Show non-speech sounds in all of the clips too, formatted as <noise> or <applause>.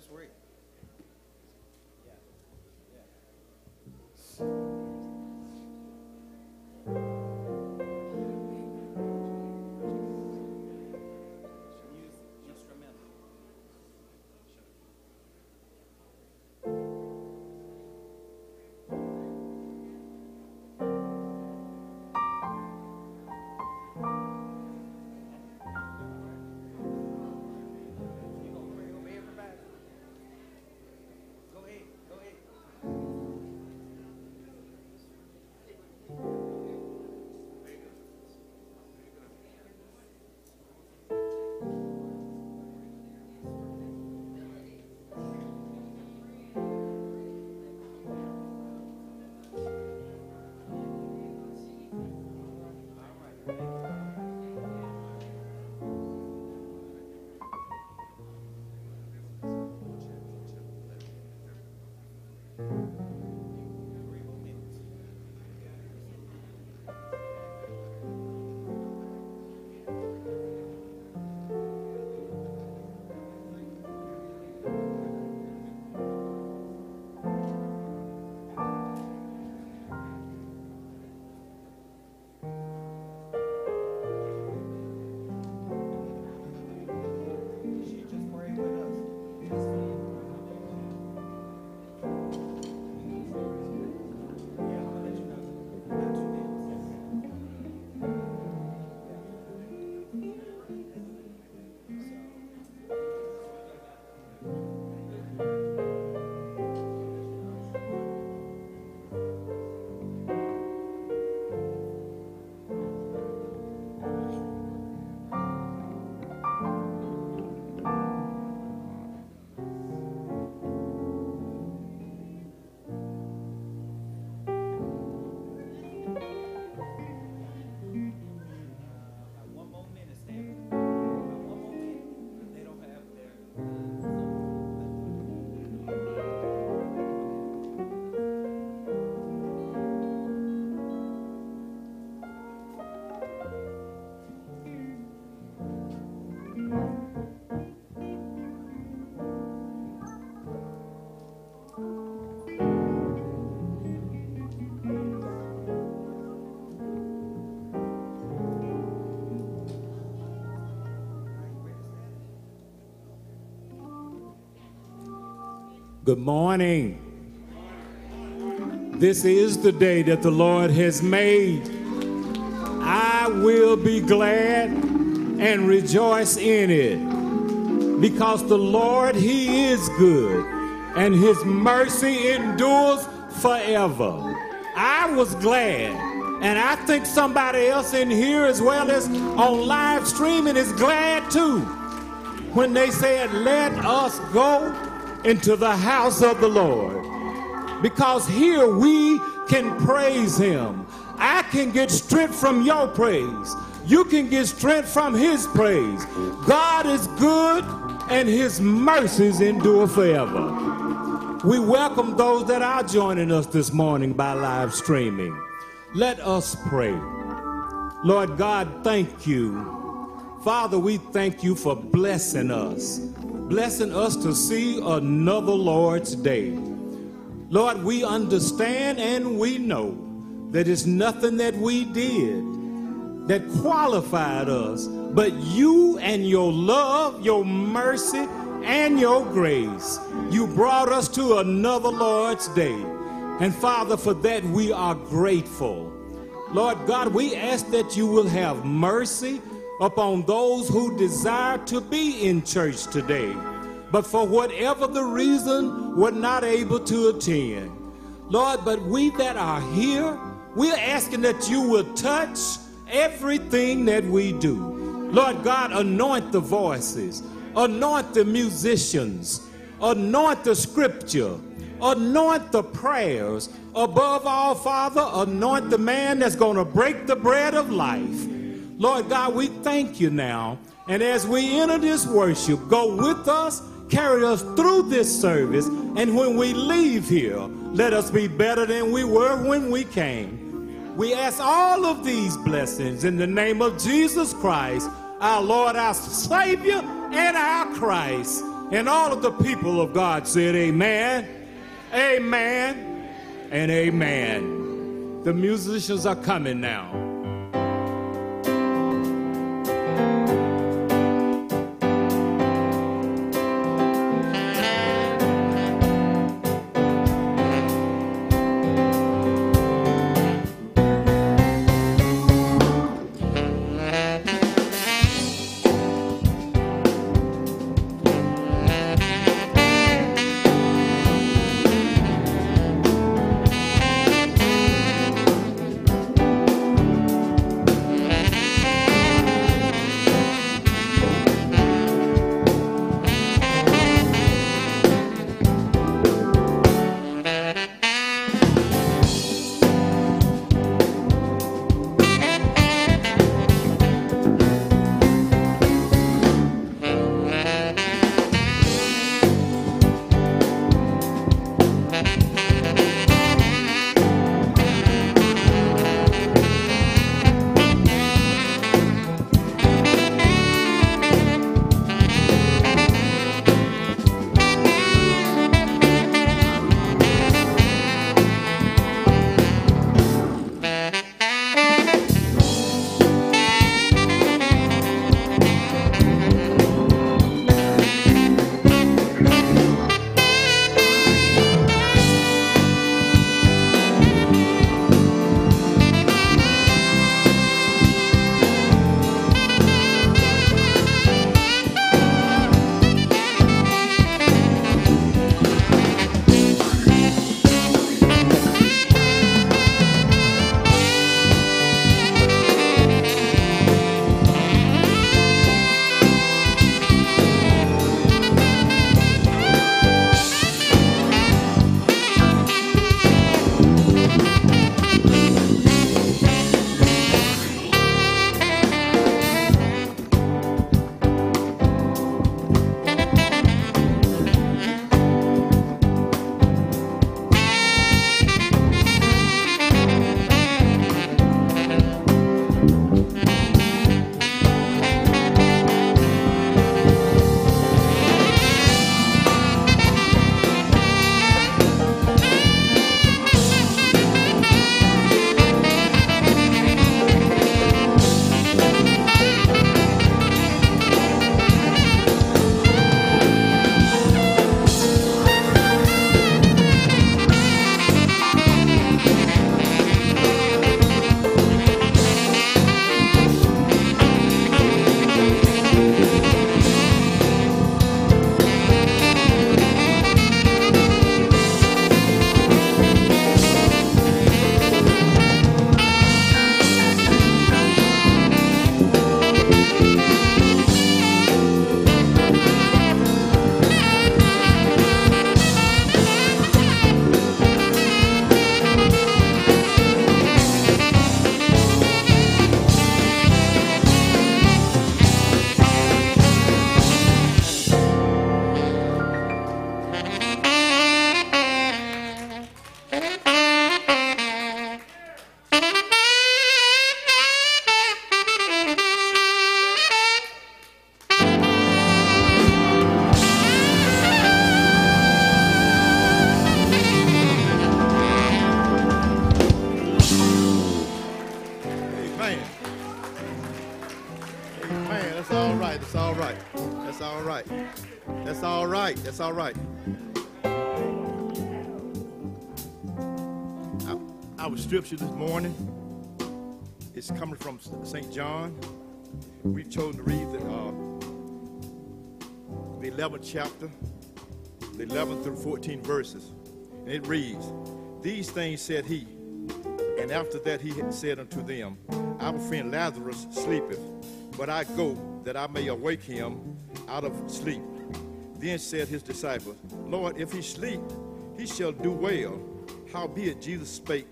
That's real. Good morning. This is the day that the Lord has made. I will be glad and rejoice in it because the Lord, He is good and His mercy endures forever. I was glad, and I think somebody else in here as well as on live streaming is glad too when they said, Let us go into the house of the Lord. Because here we can praise Him. I can get strength from your praise. You can get strength from His praise. God is good and His mercies endure forever. We welcome those that are joining us this morning by live streaming. Let us pray. Lord God, thank you Father, we thank you for blessing us, blessing us to see another Lord's Day. Lord, we understand and we know that it's nothing that we did that qualified us, but you and your love, your mercy, and your grace. You brought us to another Lord's Day. And Father, for that we are grateful. Lord God, we ask that you will have mercy upon those who desire to be in church today, but for whatever the reason were not able to attend. Lord, but we that are here, we're asking that you will touch everything that we do. Lord God, anoint the voices, anoint the musicians, anoint the scripture, anoint the prayers. Above all, Father, anoint the man that's going to break the bread of life. Lord God, we thank you now. And as we enter this worship, go with us, carry us through this service, and when we leave here, let us be better than we were when we came. We ask all of these blessings in the name of Jesus Christ, our Lord, our Savior, and our Christ. And all of the people of God said, Amen, Amen, and Amen. The musicians are coming now. Scripture this morning is coming from St. John. We've chosen to read the, uh, the 11th chapter, the 11th through 14 verses. And it reads, These things said he, and after that he said unto them, Our friend Lazarus sleepeth, but I go that I may awake him out of sleep. Then said his disciples, Lord, if he sleep, he shall do well. Howbeit Jesus spake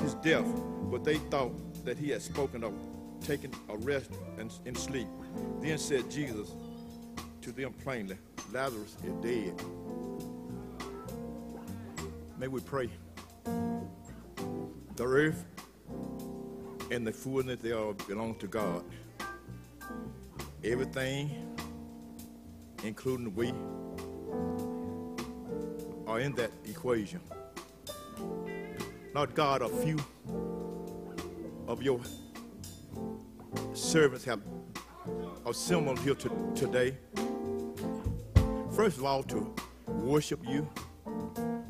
his death, but they thought that he had spoken of taking a rest and in sleep. Then said Jesus to them plainly, Lazarus is dead. May we pray. The earth and the fullness thereof belong to God. Everything including we, are in that equation. Lord God, a few of your servants have assembled here to, today. First of all, to worship you,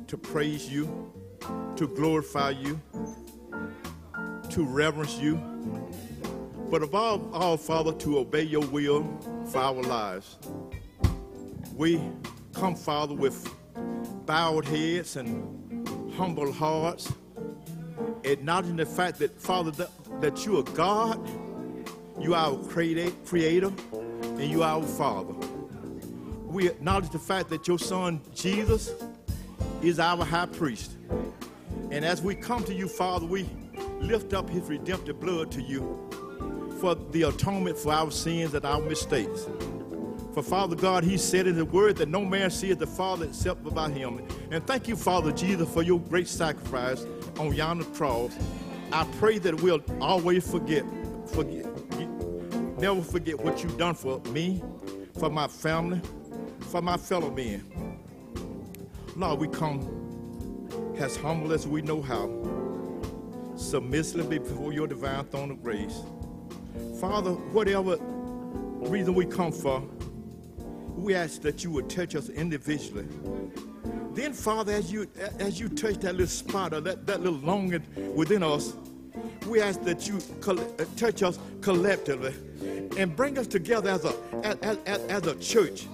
to praise you, to glorify you, to reverence you, but above all, Father, to obey your will for our lives. We come, Father, with bowed heads and humble hearts, acknowledging the fact that, Father, that, that you are God, you are our creator, and you are our Father. We acknowledge the fact that your Son, Jesus, is our high priest. And as we come to you, Father, we lift up his redemptive blood to you for the atonement for our sins and our mistakes. For Father God, He said in the word that no man seeth the Father except by Him. And thank you, Father Jesus, for your great sacrifice on yonder cross. I pray that we'll always forget, forget, never forget what you've done for me, for my family, for my fellow men. Lord, we come as humble as we know how, submissively before your divine throne of grace. Father, whatever reason we come for, we ask that you would touch us individually. Then, Father, as you as you touch that little spot or that, that little longing within us, we ask that you uh, touch us collectively and bring us together as a as, as, as a church.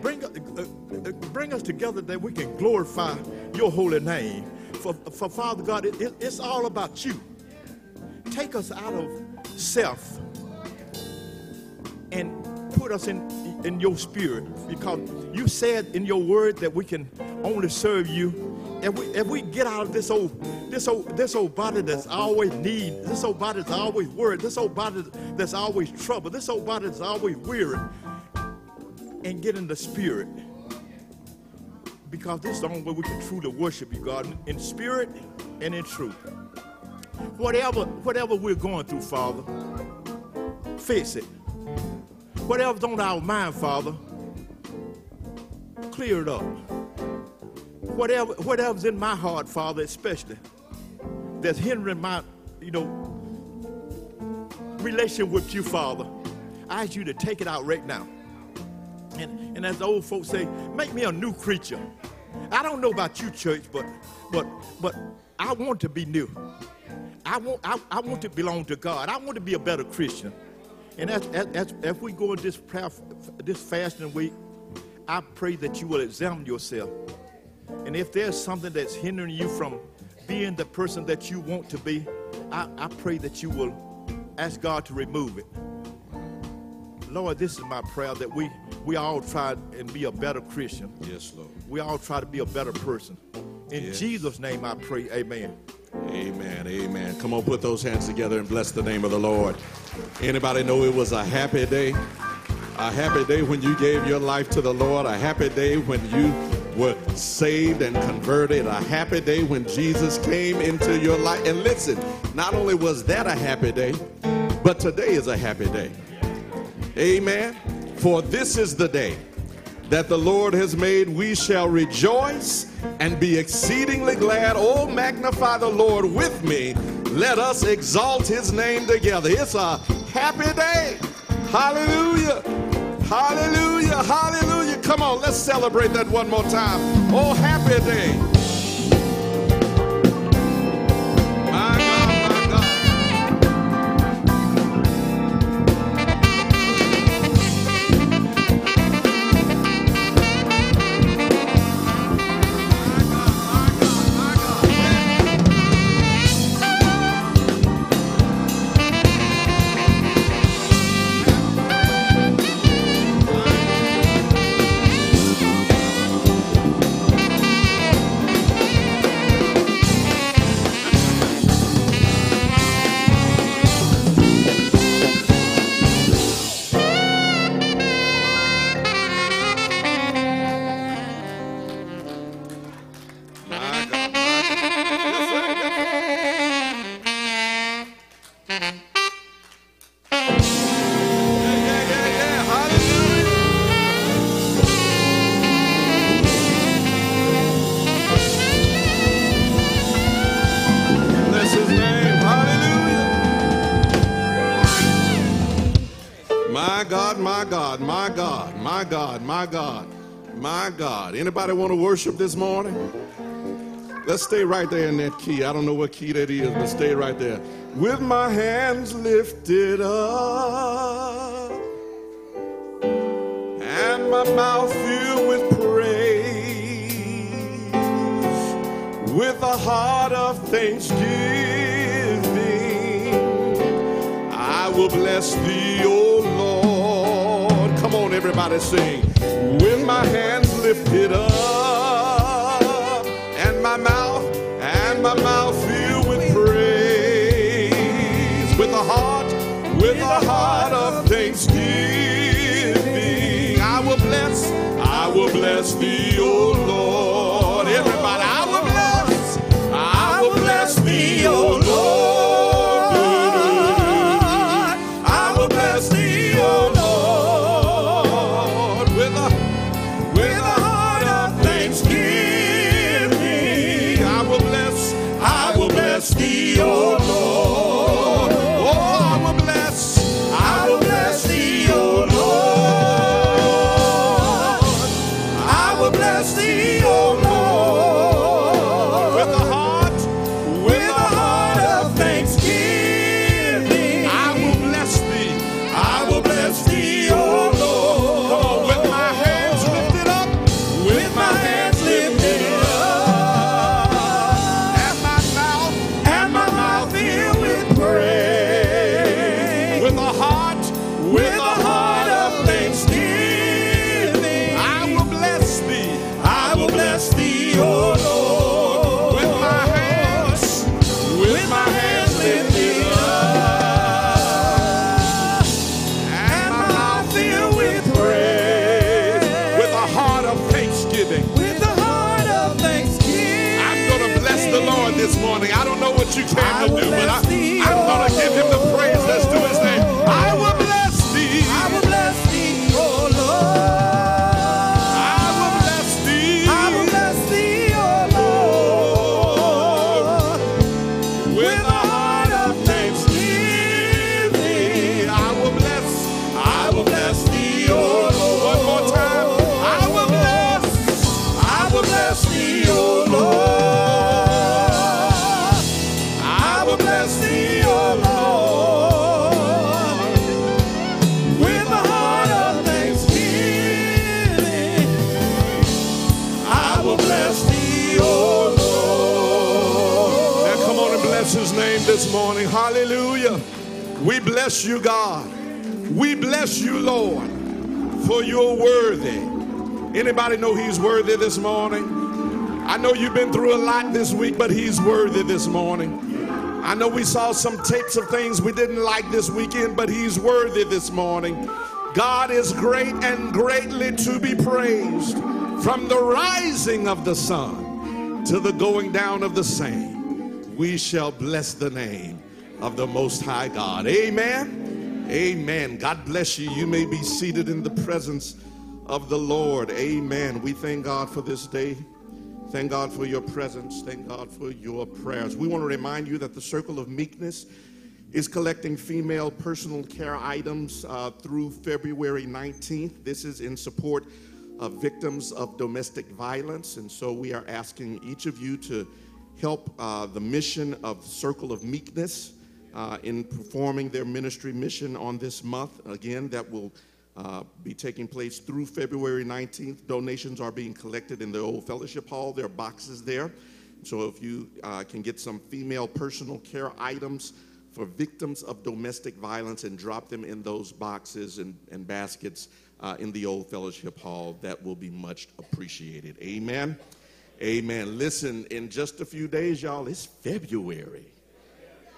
Bring, uh, uh, bring us together that we can glorify your holy name. For, for Father God, it, it, it's all about you. Take us out of self and put us in, in your spirit because you said in your word that we can only serve you. If we, if we get out of this old this old this old body that's always need this old body that's always worried this old body that's always troubled this old body that's always weary and get in the spirit. Because this is the only way we can truly worship you god in spirit and in truth. Whatever whatever we're going through father fix it Whatever's on our mind, Father, clear it up. Whatever, whatever's in my heart, Father, especially, that's hindering my, you know, relation with you, Father, I ask you to take it out right now. And, and as the old folks say, make me a new creature. I don't know about you, church, but but but I want to be new. I want I, I want to belong to God. I want to be a better Christian. And as, as, as, as we go in this, prayer, this fasting week, I pray that you will examine yourself. And if there's something that's hindering you from being the person that you want to be, I, I pray that you will ask God to remove it. Lord, this is my prayer that we, we all try and be a better Christian. Yes, Lord. We all try to be a better person. In yes. Jesus' name I pray, amen. Amen. Amen. Come on, put those hands together and bless the name of the Lord. Anybody know it was a happy day? A happy day when you gave your life to the Lord. A happy day when you were saved and converted. A happy day when Jesus came into your life. And listen, not only was that a happy day, but today is a happy day. Amen. For this is the day that the Lord has made, we shall rejoice and be exceedingly glad. Oh, magnify the Lord with me. Let us exalt his name together. It's a happy day. Hallelujah. Hallelujah. Hallelujah. Come on, let's celebrate that one more time. Oh, happy day. My God, my God, my God. Anybody want to worship this morning? Let's stay right there in that key. I don't know what key that is, but stay right there. With my hands lifted up and my mouth filled with praise, with a heart of thanksgiving, I will bless thee, O. Come on, everybody, sing. With my hands lifted up and my mouth and my mouth filled with praise, with a heart, with a heart morning. Hallelujah. We bless you, God. We bless you, Lord, for you're worthy. Anybody know he's worthy this morning? I know you've been through a lot this week, but he's worthy this morning. I know we saw some tapes of things we didn't like this weekend, but he's worthy this morning. God is great and greatly to be praised from the rising of the sun to the going down of the same. We shall bless the name of the Most High God. Amen. Amen. God bless you. You may be seated in the presence of the Lord. Amen. We thank God for this day. Thank God for your presence. Thank God for your prayers. We want to remind you that the Circle of Meekness is collecting female personal care items uh, through February 19th. This is in support of victims of domestic violence. And so we are asking each of you to help uh, the mission of Circle of Meekness uh, in performing their ministry mission on this month. Again, that will uh, be taking place through February 19th. Donations are being collected in the old fellowship hall. There are boxes there. So if you uh, can get some female personal care items for victims of domestic violence and drop them in those boxes and, and baskets uh, in the old fellowship hall, that will be much appreciated. Amen. Amen. Listen, in just a few days, y'all, it's February.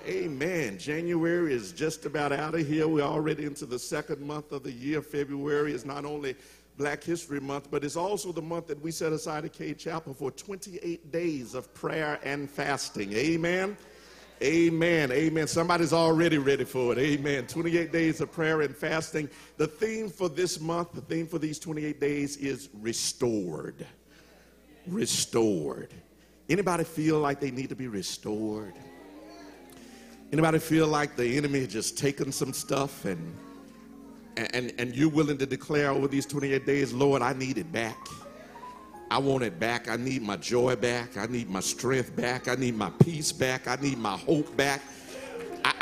Amen. January is just about out of here. We're already into the second month of the year. February is not only Black History Month, but it's also the month that we set aside at Cade Chapel for 28 days of prayer and fasting. Amen. Amen. Amen. Somebody's already ready for it. Amen. 28 days of prayer and fasting. The theme for this month, the theme for these 28 days is restored. Restored. Anybody feel like they need to be restored? Anybody feel like the enemy has just taken some stuff and and, and you're willing to declare over these 28 days, Lord, I need it back. I want it back. I need my joy back. I need my strength back. I need my peace back. I need my hope back.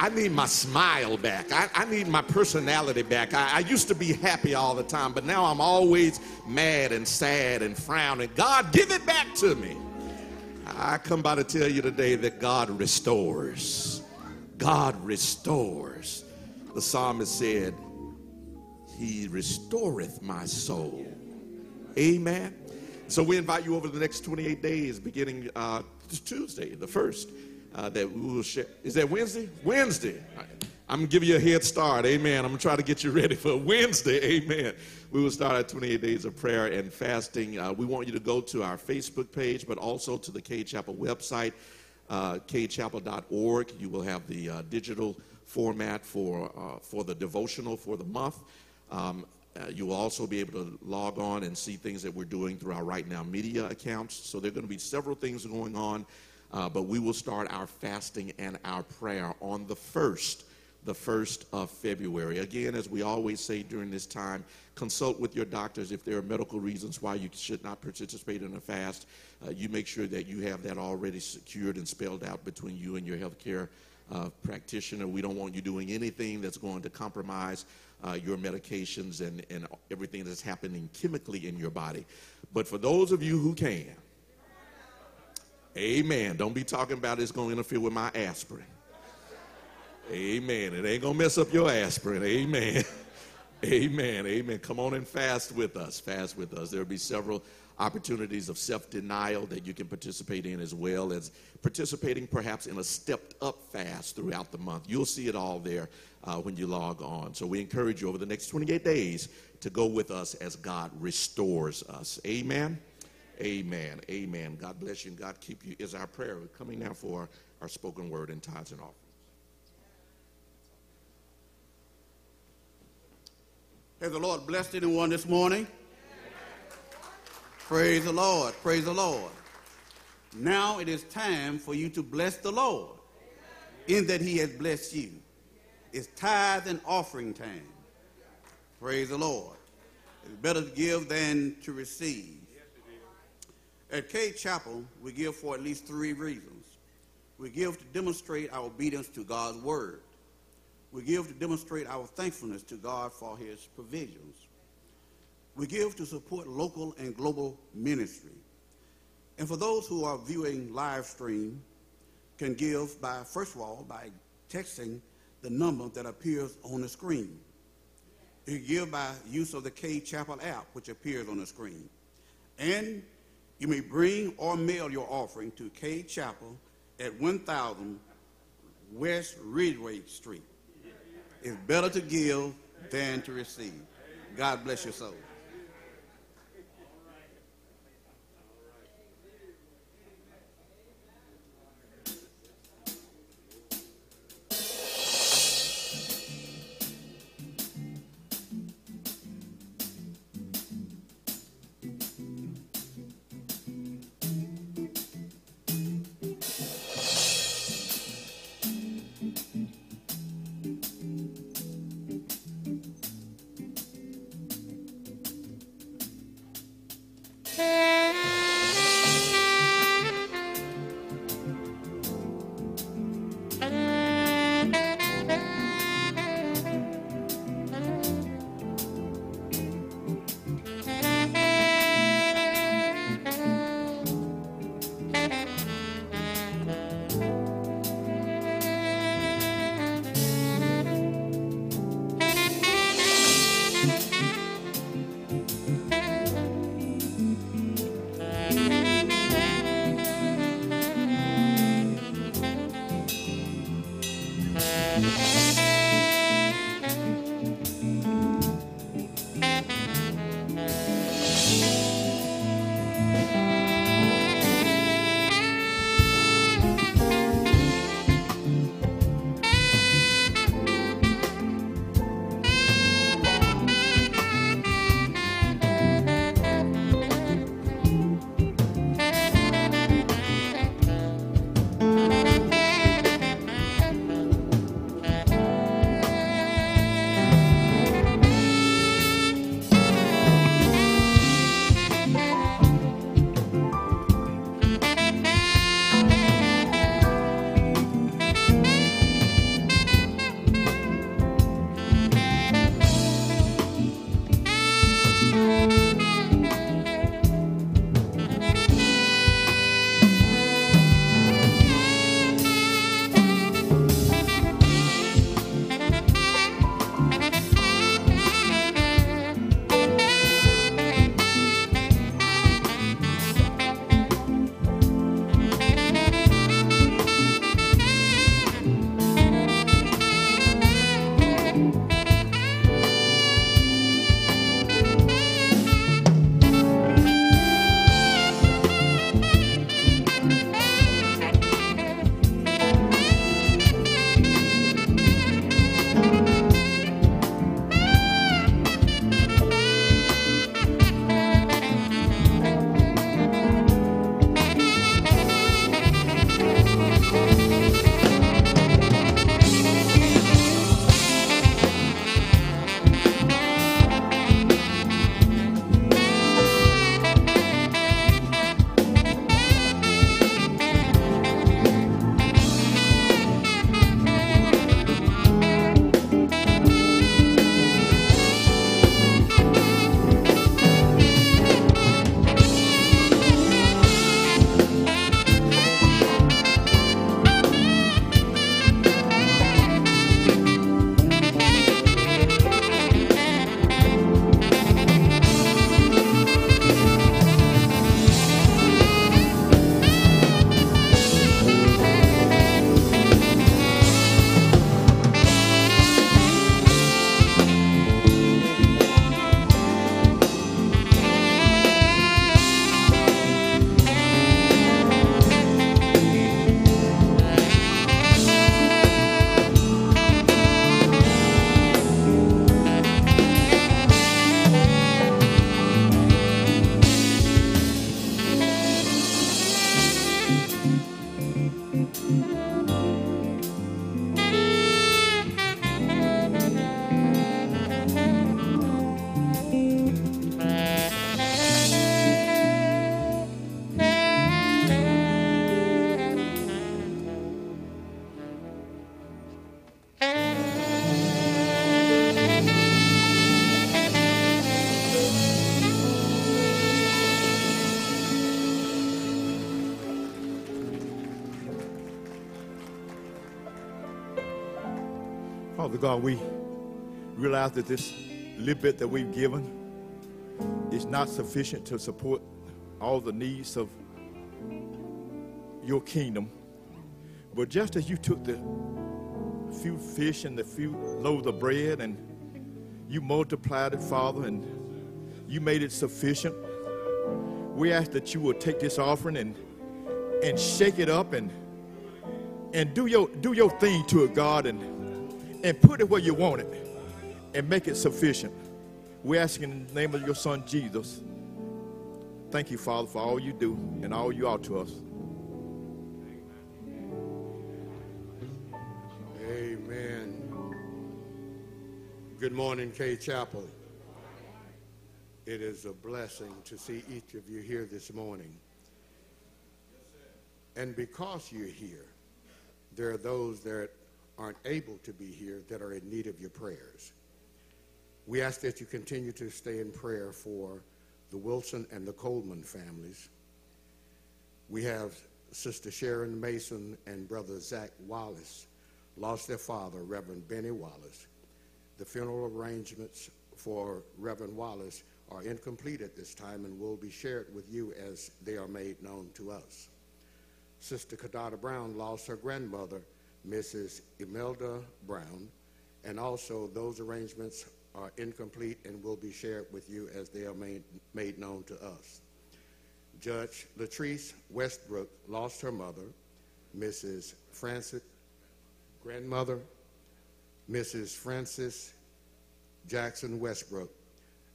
I, need my smile back. I, I need my personality back. I, I used to be happy all the time, but now I'm always mad and sad and frowning. God, give it back to me. I come by to tell you today that God restores. God restores. The psalmist said, He restoreth my soul. Amen. So we invite you over the next 28 days, beginning uh, Tuesday, the first, uh, that we will share. Is that Wednesday? Wednesday. I'm gonna give you a head start. Amen. I'm gonna try to get you <laughs> ready for Wednesday. Amen. We will start our 28 days of prayer and fasting. Uh, we want you to go to our Facebook page, but also to the Cade Chapel website, uh, cadechapel.org. You will have the uh, digital format for uh, for the devotional for the month. Um, uh, you will also be able to log on and see things that we're doing through our Right Now media accounts. So there are going to be several things going on, uh, but we will start our fasting and our prayer on the first, the first of February. Again, as we always say during this time, consult with your doctors if there are medical reasons why you should not participate in a fast. Uh, you make sure that you have that already secured and spelled out between you and your health care uh, practitioner. We don't want you doing anything that's going to compromise uh, your medications and, and everything that's happening chemically in your body. But for those of you who can, amen, don't be talking about it's going to interfere with my aspirin. Amen. It ain't going to mess up your aspirin. Amen. <laughs> Amen. Amen. Come on and fast with us. Fast with us. There'll be several opportunities of self denial that you can participate in, as well as participating perhaps in a stepped up fast throughout the month. You'll see it all there uh, when you log on. So we encourage you over the next 28 days to go with us as God restores us. Amen. Amen. Amen. God bless you and God keep you is our prayer. We're coming now for our spoken word and tithes and offerings. Has the Lord blessed anyone this morning? Praise the Lord. Praise the Lord. Now it is time for you to bless the Lord in that he has blessed you. It's tithe and offering time. Praise the Lord. It's better to give than to receive. At Cade Chapel, we give for at least three reasons. We give to demonstrate our obedience to God's word. We give to demonstrate our thankfulness to God for his provisions. We give to support local and global ministry. And for those who are viewing live stream, can give by, first of all, by texting the number that appears on the screen. You give by use of the Cade Chapel app, which appears on the screen. And you may bring or mail your offering to Cade Chapel at 1000 West Ridgeway Street. It's better to give than to receive. God bless your soul. God, we realize that this little bit that we've given is not sufficient to support all the needs of your kingdom. But just as you took the few fish and the few loaves of bread and you multiplied it, Father, and you made it sufficient, we ask that you will take this offering and and shake it up and and do your do your thing to it, God, and and put it where you want it and make it sufficient. We ask in the name of your son Jesus. Thank you, Father, for all you do and all you are to us. Amen. Good morning, Cade Chapel. It is a blessing to see each of you here this morning. And because you're here, there are those that aren't able to be here that are in need of your prayers. We ask that you continue to stay in prayer for the Wilson and the Coleman families. We have Sister Sharon Mason and Brother Zach Wallace lost their father, Reverend Benny Wallace. The funeral arrangements for Reverend Wallace are incomplete at this time and will be shared with you as they are made known to us. Sister Kadada Brown lost her grandmother, Mrs. Imelda Brown, and also those arrangements are incomplete and will be shared with you as they are made, made known to us. Judge Latrice Westbrook lost her mother, Mrs. Francis grandmother, Mrs. Francis Jackson Westbrook.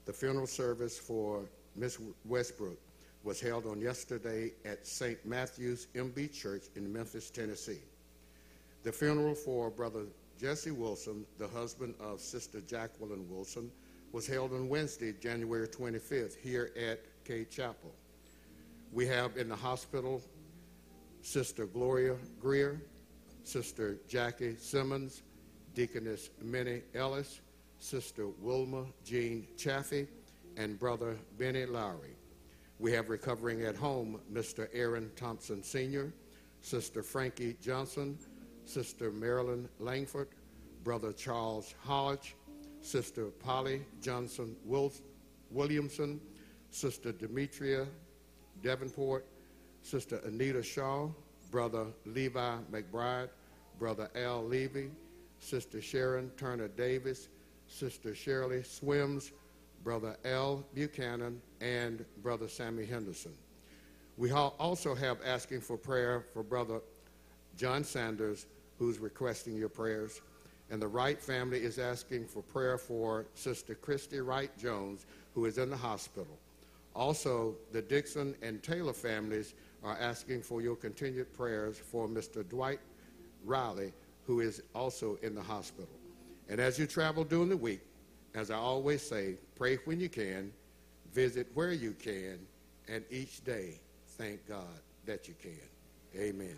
The funeral service for Miss Westbrook was held on yesterday at St. Matthew's MB Church in Memphis, Tennessee. The funeral for Brother Jesse Wilson, the husband of Sister Jacqueline Wilson, was held on Wednesday, January 25th, here at Cade Chapel. We have in the hospital Sister Gloria Greer, Sister Jackie Simmons, Deaconess Minnie Ellis, Sister Wilma Jean Chaffee, and Brother Benny Lowry. We have recovering at home Mr. Aaron Thompson Sr., Sister Frankie Johnson, Sister Marilyn Langford, Brother Charles Hodge, Sister Polly Johnson Williamson, Sister Demetria Davenport, Sister Anita Shaw, Brother Levi McBride, Brother Al Levy, Sister Sharon Turner Davis, Sister Shirley Swims, Brother L. Buchanan, and Brother Sammy Henderson. We also have asking for prayer for Brother John Sanders, who's requesting your prayers. And the Wright family is asking for prayer for Sister Christy Wright Jones, who is in the hospital. Also, the Dixon and Taylor families are asking for your continued prayers for Mr. Dwight Riley, who is also in the hospital. And as you travel during the week, as I always say, pray when you can, visit where you can, and each day thank God that you can. Amen.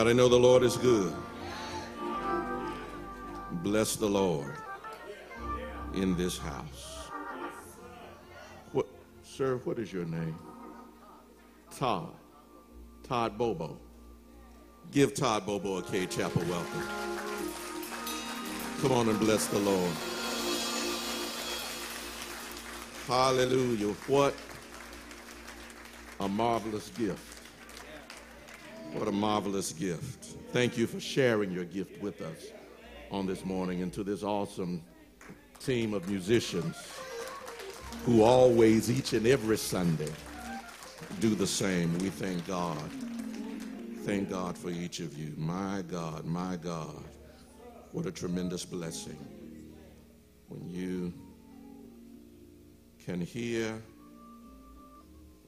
Anybody know the Lord is good? Bless the Lord in this house. What, sir, what is your name? Todd. Todd Bobo. Give Todd Bobo a Cade Chapel welcome. Come on and bless the Lord. Hallelujah. What a marvelous gift. What a marvelous gift. Thank you for sharing your gift with us on this morning and to this awesome team of musicians who always, each and every Sunday, do the same. We thank God. Thank God for each of you. My God, my God. What a tremendous blessing when you can hear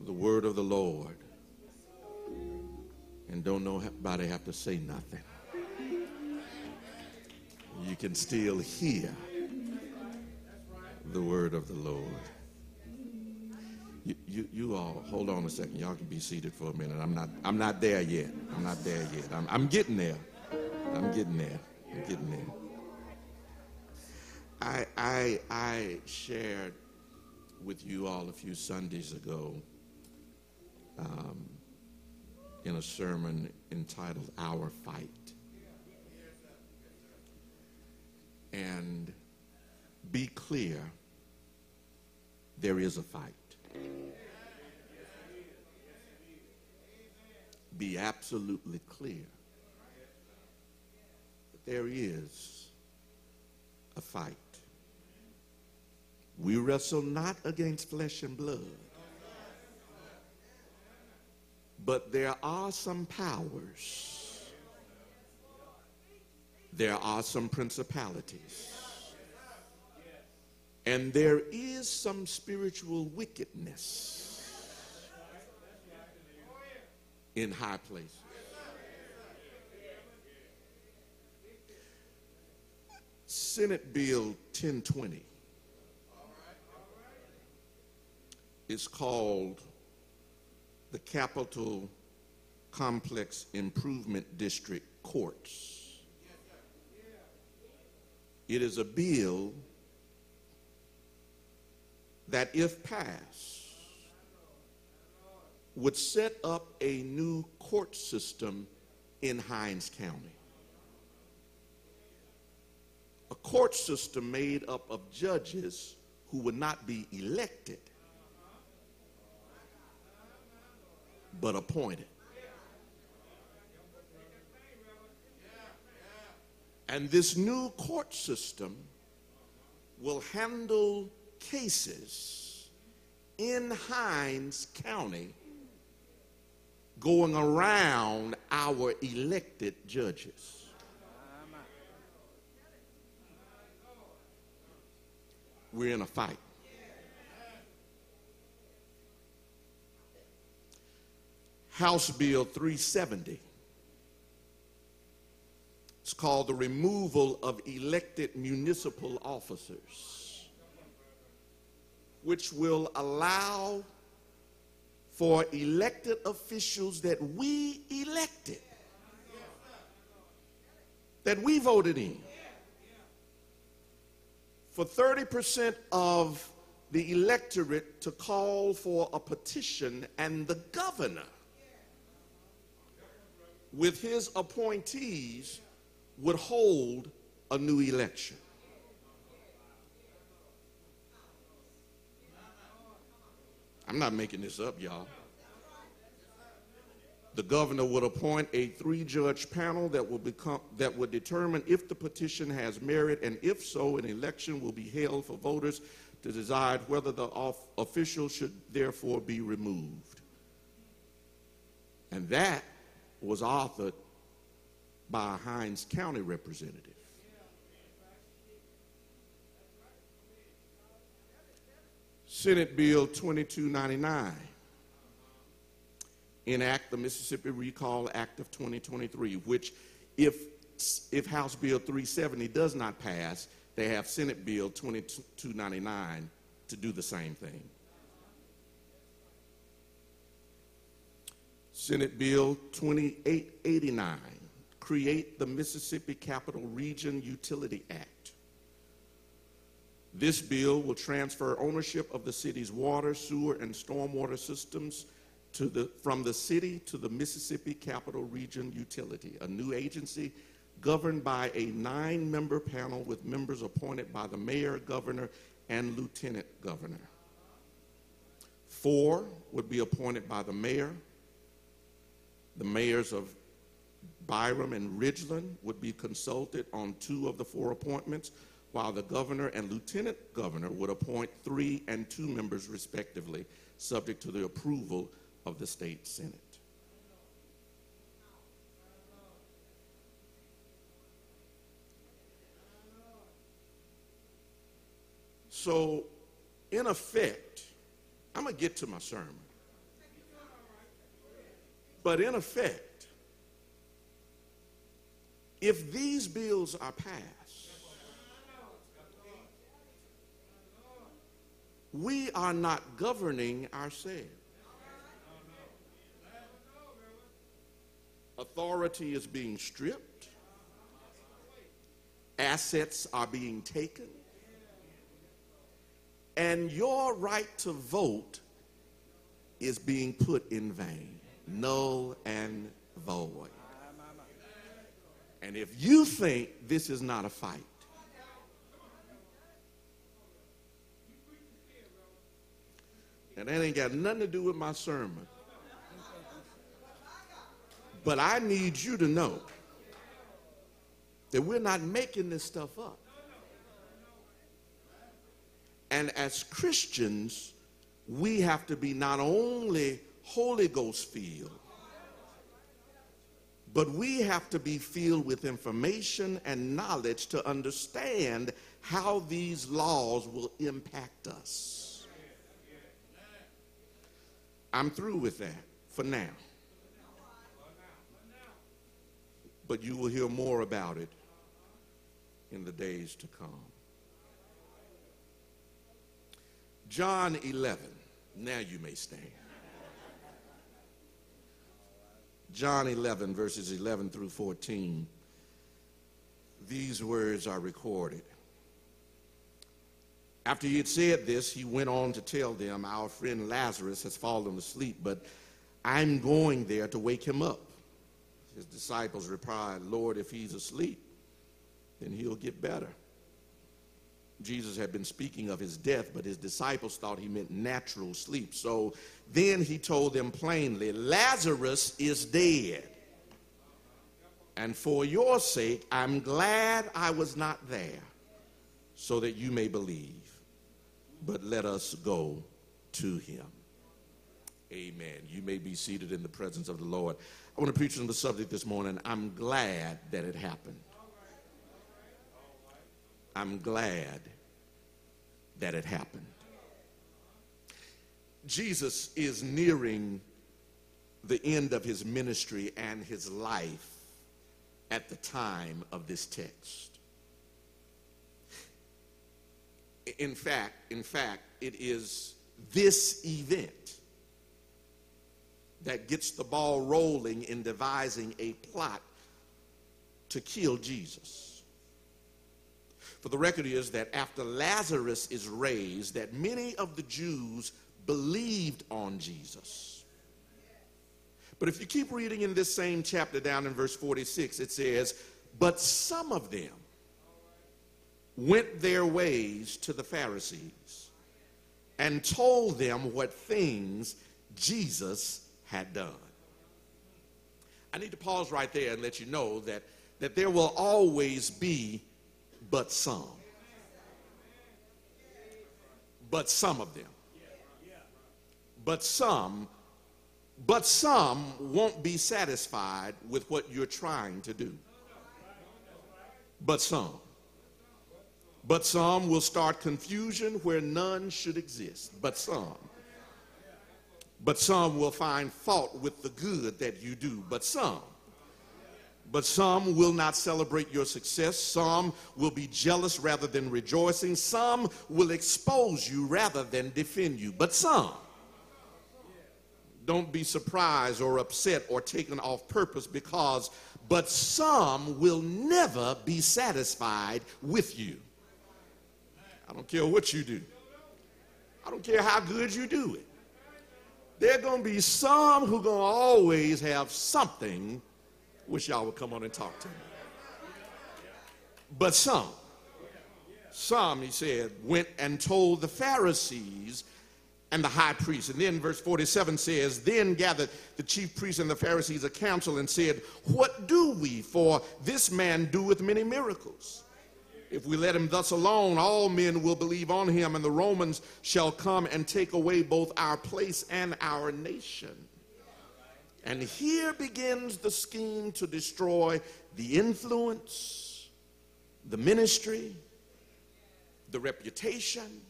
the word of the Lord and don't nobody have to say nothing. You can still hear the word of the Lord. You, you, you all hold on a second. Y'all can be seated for a minute. I'm not I'm not there yet. I'm not there yet. I'm, I'm getting there. I'm getting there. I'm getting there. I I I shared with you all a few Sundays ago um, in a sermon entitled Our Fight. And be clear, there is a fight. Be absolutely clear that there is a fight. We wrestle not against flesh and blood, but there are some powers, there are some principalities, and there is some spiritual wickedness in high places. Senate Bill 1020 is called the Capital Complex Improvement District Courts. It is a bill that, if passed, would set up a new court system in Hinds County. A court system made up of judges who would not be elected, but appointed. And this new court system will handle cases in Hinds County going around our elected judges. We're in a fight. House Bill 370. It's called the removal of elected municipal officers, which will allow for elected officials that we elected, that we voted in, for 30% of the electorate to call for a petition and the governor with his appointees would hold a new election. I'm not making this up, y'all. The governor would appoint a three-judge panel that will become that would determine if the petition has merit, and if so, an election will be held for voters to decide whether the off- official should therefore be removed. And that was authored by a Hinds County representative. Senate Bill 2299 enact the Mississippi Recall Act of 2023, which, if, if House Bill 370 does not pass, they have Senate Bill 2299 to do the same thing. Senate Bill 2889, create the Mississippi Capital Region Utility Act. This bill will transfer ownership of the city's water, sewer, and stormwater systems the, from the city to the Mississippi Capital Region Utility, a new agency governed by a nine-member panel with members appointed by the mayor, governor, and lieutenant governor. Four would be appointed by the mayor. The mayors of Byram and Ridgeland would be consulted on two of the four appointments, while the governor and lieutenant governor would appoint three and two members respectively, subject to the approval of the state senate. So, in effect, I'm going to get to my sermon. But in effect, if these bills are passed, we are not governing ourselves. Authority is being stripped, assets are being taken, and your right to vote is being put in vain, null and void. And if you think this is not a fight, and that ain't got nothing to do with my sermon, but I need you to know that we're not making this stuff up. And as Christians, we have to be not only Holy Ghost filled, but we have to be filled with information and knowledge to understand how these laws will impact us. I'm through with that for now. But you will hear more about it in the days to come. John 11. Now you may stand. John 11, verses 11 through 14. These words are recorded. After he had said this, he went on to tell them, Our friend Lazarus has fallen asleep, but I'm going there to wake him up. His disciples replied, Lord, if he's asleep, then he'll get better. Jesus had been speaking of his death, but his disciples thought he meant natural sleep. So then he told them plainly, Lazarus is dead. And for your sake, I'm glad I was not there, so that you may believe. But let us go to him. Amen. You may be seated in the presence of the Lord. I want to preach on the subject this morning. I'm glad that it happened. I'm glad that it happened. Jesus is nearing the end of his ministry and his life at the time of this text. In fact, in fact, it is this event that gets the ball rolling in devising a plot to kill Jesus. For the record is that after Lazarus is raised, that many of the Jews believed on Jesus. But if you keep reading in this same chapter down in verse 46, it says, But some of them went their ways to the Pharisees and told them what things Jesus had done. I need to pause right there and let you know that, that there will always be but some. But some of them. But some, but some won't be satisfied with what you're trying to do. But some. But some will start confusion where none should exist. But some. But some will find fault with the good that you do. But some. But some will not celebrate your success. Some will be jealous rather than rejoicing. Some will expose you rather than defend you. But some. Don't be surprised or upset or taken off purpose because, but some will never be satisfied with you. I don't care what you do. I don't care how good you do it. There are going to be some who are going to always have something. Wish y'all would come on and talk to me. But some, some, he said, went and told the Pharisees and the high priest. And then verse 47 says, Then gathered the chief priests and the Pharisees a council and said, What do we? For this man doeth many miracles. If we let him thus alone, all men will believe on him, and the Romans shall come and take away both our place and our nation. And here begins the scheme to destroy the influence, the ministry, the reputation,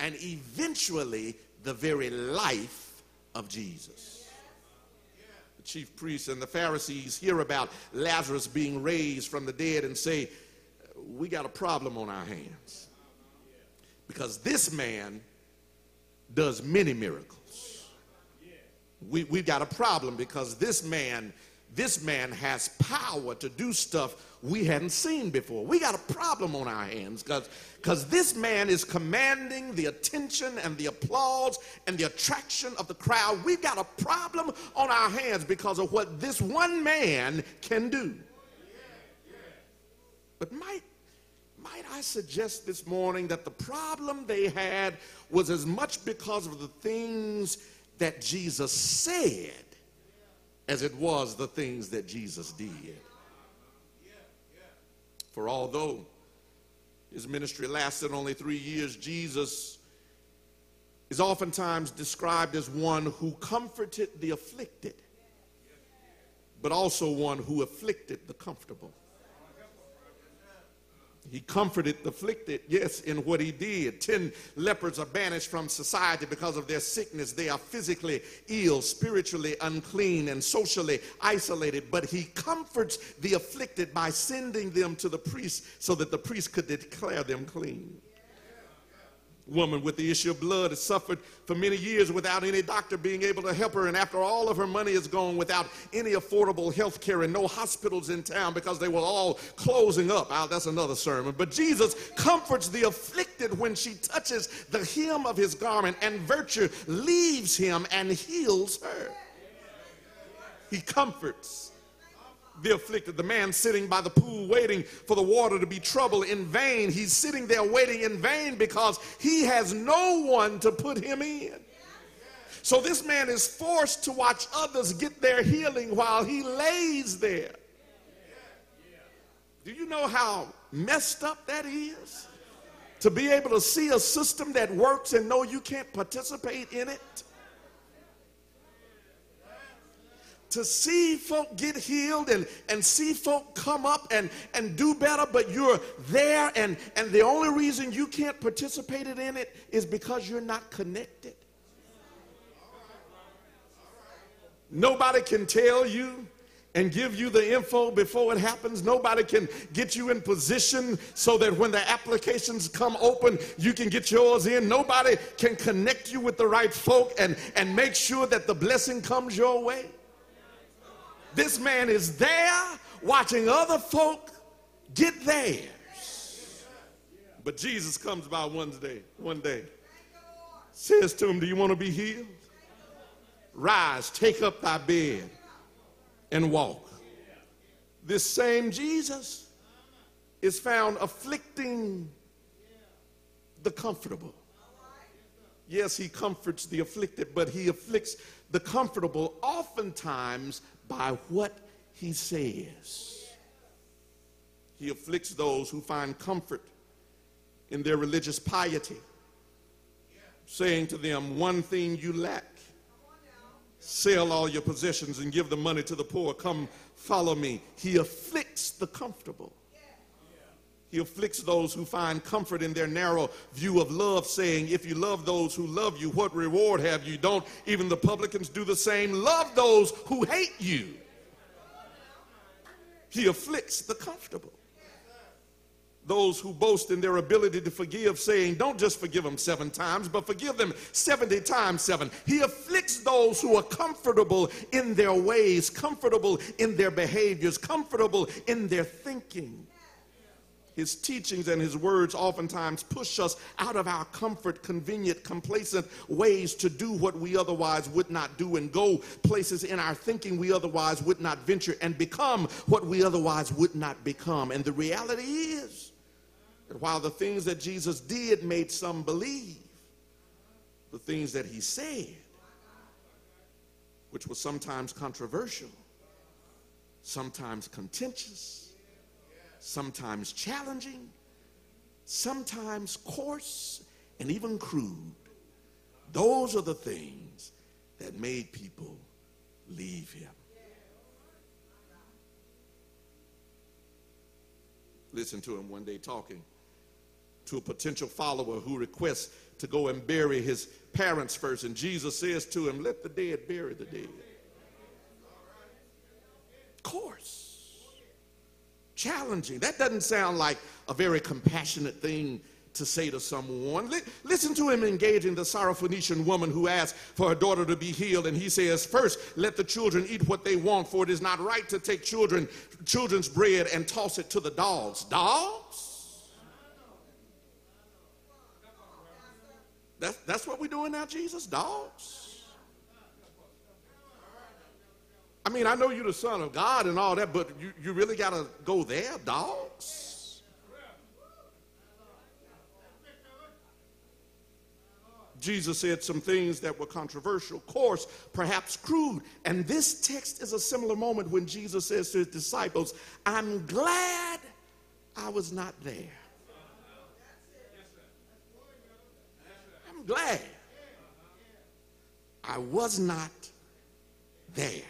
and eventually the very life of Jesus. The chief priests and the Pharisees hear about Lazarus being raised from the dead and say, we got a problem on our hands. Because this man does many miracles. We, we've got a problem because this man, this man has power to do stuff we hadn't seen before. We got a problem on our hands because this man is commanding the attention and the applause and the attraction of the crowd. We've got a problem on our hands because of what this one man can do. But might might I suggest this morning that the problem they had was as much because of the things that Jesus said as it was the things that Jesus did. For although his ministry lasted only three years, Jesus is oftentimes described as one who comforted the afflicted, but also one who afflicted the comfortable. He comforted the afflicted, yes, in what he did. Ten lepers are banished from society because of their sickness. They are physically ill, spiritually unclean, and socially isolated. But he comforts the afflicted by sending them to the priest so that the priest could declare them clean woman with the issue of blood has suffered for many years without any doctor being able to help her. And after all of her money is gone, without any affordable health care and no hospitals in town because they were all closing up. Oh, that's another sermon. But Jesus comforts the afflicted when she touches the hem of his garment, and virtue leaves him and heals her. He comforts the afflicted. The man sitting by the pool waiting for the water to be troubled in vain. He's sitting there waiting in vain because he has no one to put him in. So this man is forced to watch others get their healing while he lays there. Do you know how messed up that is? To be able to see a system that works and know you can't participate in it. To see folk get healed and, and see folk come up and, and do better, but you're there and, and the only reason you can't participate in it is because you're not connected. Nobody can tell you and give you the info before it happens. Nobody can get you in position so that when the applications come open, you can get yours in. Nobody can connect you with the right folk and, and make sure that the blessing comes your way. This man is there watching other folk get theirs. But Jesus comes by one day, one day, says to him, Do you want to be healed? Rise, take up thy bed and walk. This same Jesus is found afflicting the comfortable. Yes, he comforts the afflicted, but he afflicts the comfortable oftentimes by what he says. He afflicts those who find comfort in their religious piety, saying to them, One thing you lack Sell all your possessions and give the money to the poor. Come follow me. He afflicts the comfortable. He afflicts those who find comfort in their narrow view of love, saying, If you love those who love you, what reward have you? Don't even the publicans do the same? Love those who hate you. He afflicts the comfortable those who boast in their ability to forgive, saying, Don't just forgive them seven times, but forgive them 70 times seven. He afflicts those who are comfortable in their ways, comfortable in their behaviors, comfortable in their thinking. His teachings and his words oftentimes push us out of our comfort, convenient, complacent ways to do what we otherwise would not do and go places in our thinking we otherwise would not venture and become what we otherwise would not become. And the reality is, that while the things that Jesus did made some believe, the things that he said, which were sometimes controversial, sometimes contentious, sometimes challenging, sometimes coarse, and even crude, those are the things that made people leave him. Listen to him one day talking to a potential follower who requests to go and bury his parents first. And Jesus says to him, Let the dead bury the dead. Of course. Challenging. That doesn't sound like a very compassionate thing to say to someone. Listen to him engaging the Syrophoenician woman who asked for her daughter to be healed. And he says, First, let the children eat what they want, for it is not right to take children, children's bread and toss it to the dogs. Dogs? That's, that's what we're doing now, Jesus? Dogs? I mean, I know you're the Son of God and all that, but you, you really got to go there? Dogs? Jesus said some things that were controversial, coarse, perhaps crude. And this text is a similar moment when Jesus says to his disciples, I'm glad I was not there. I'm glad I was not there.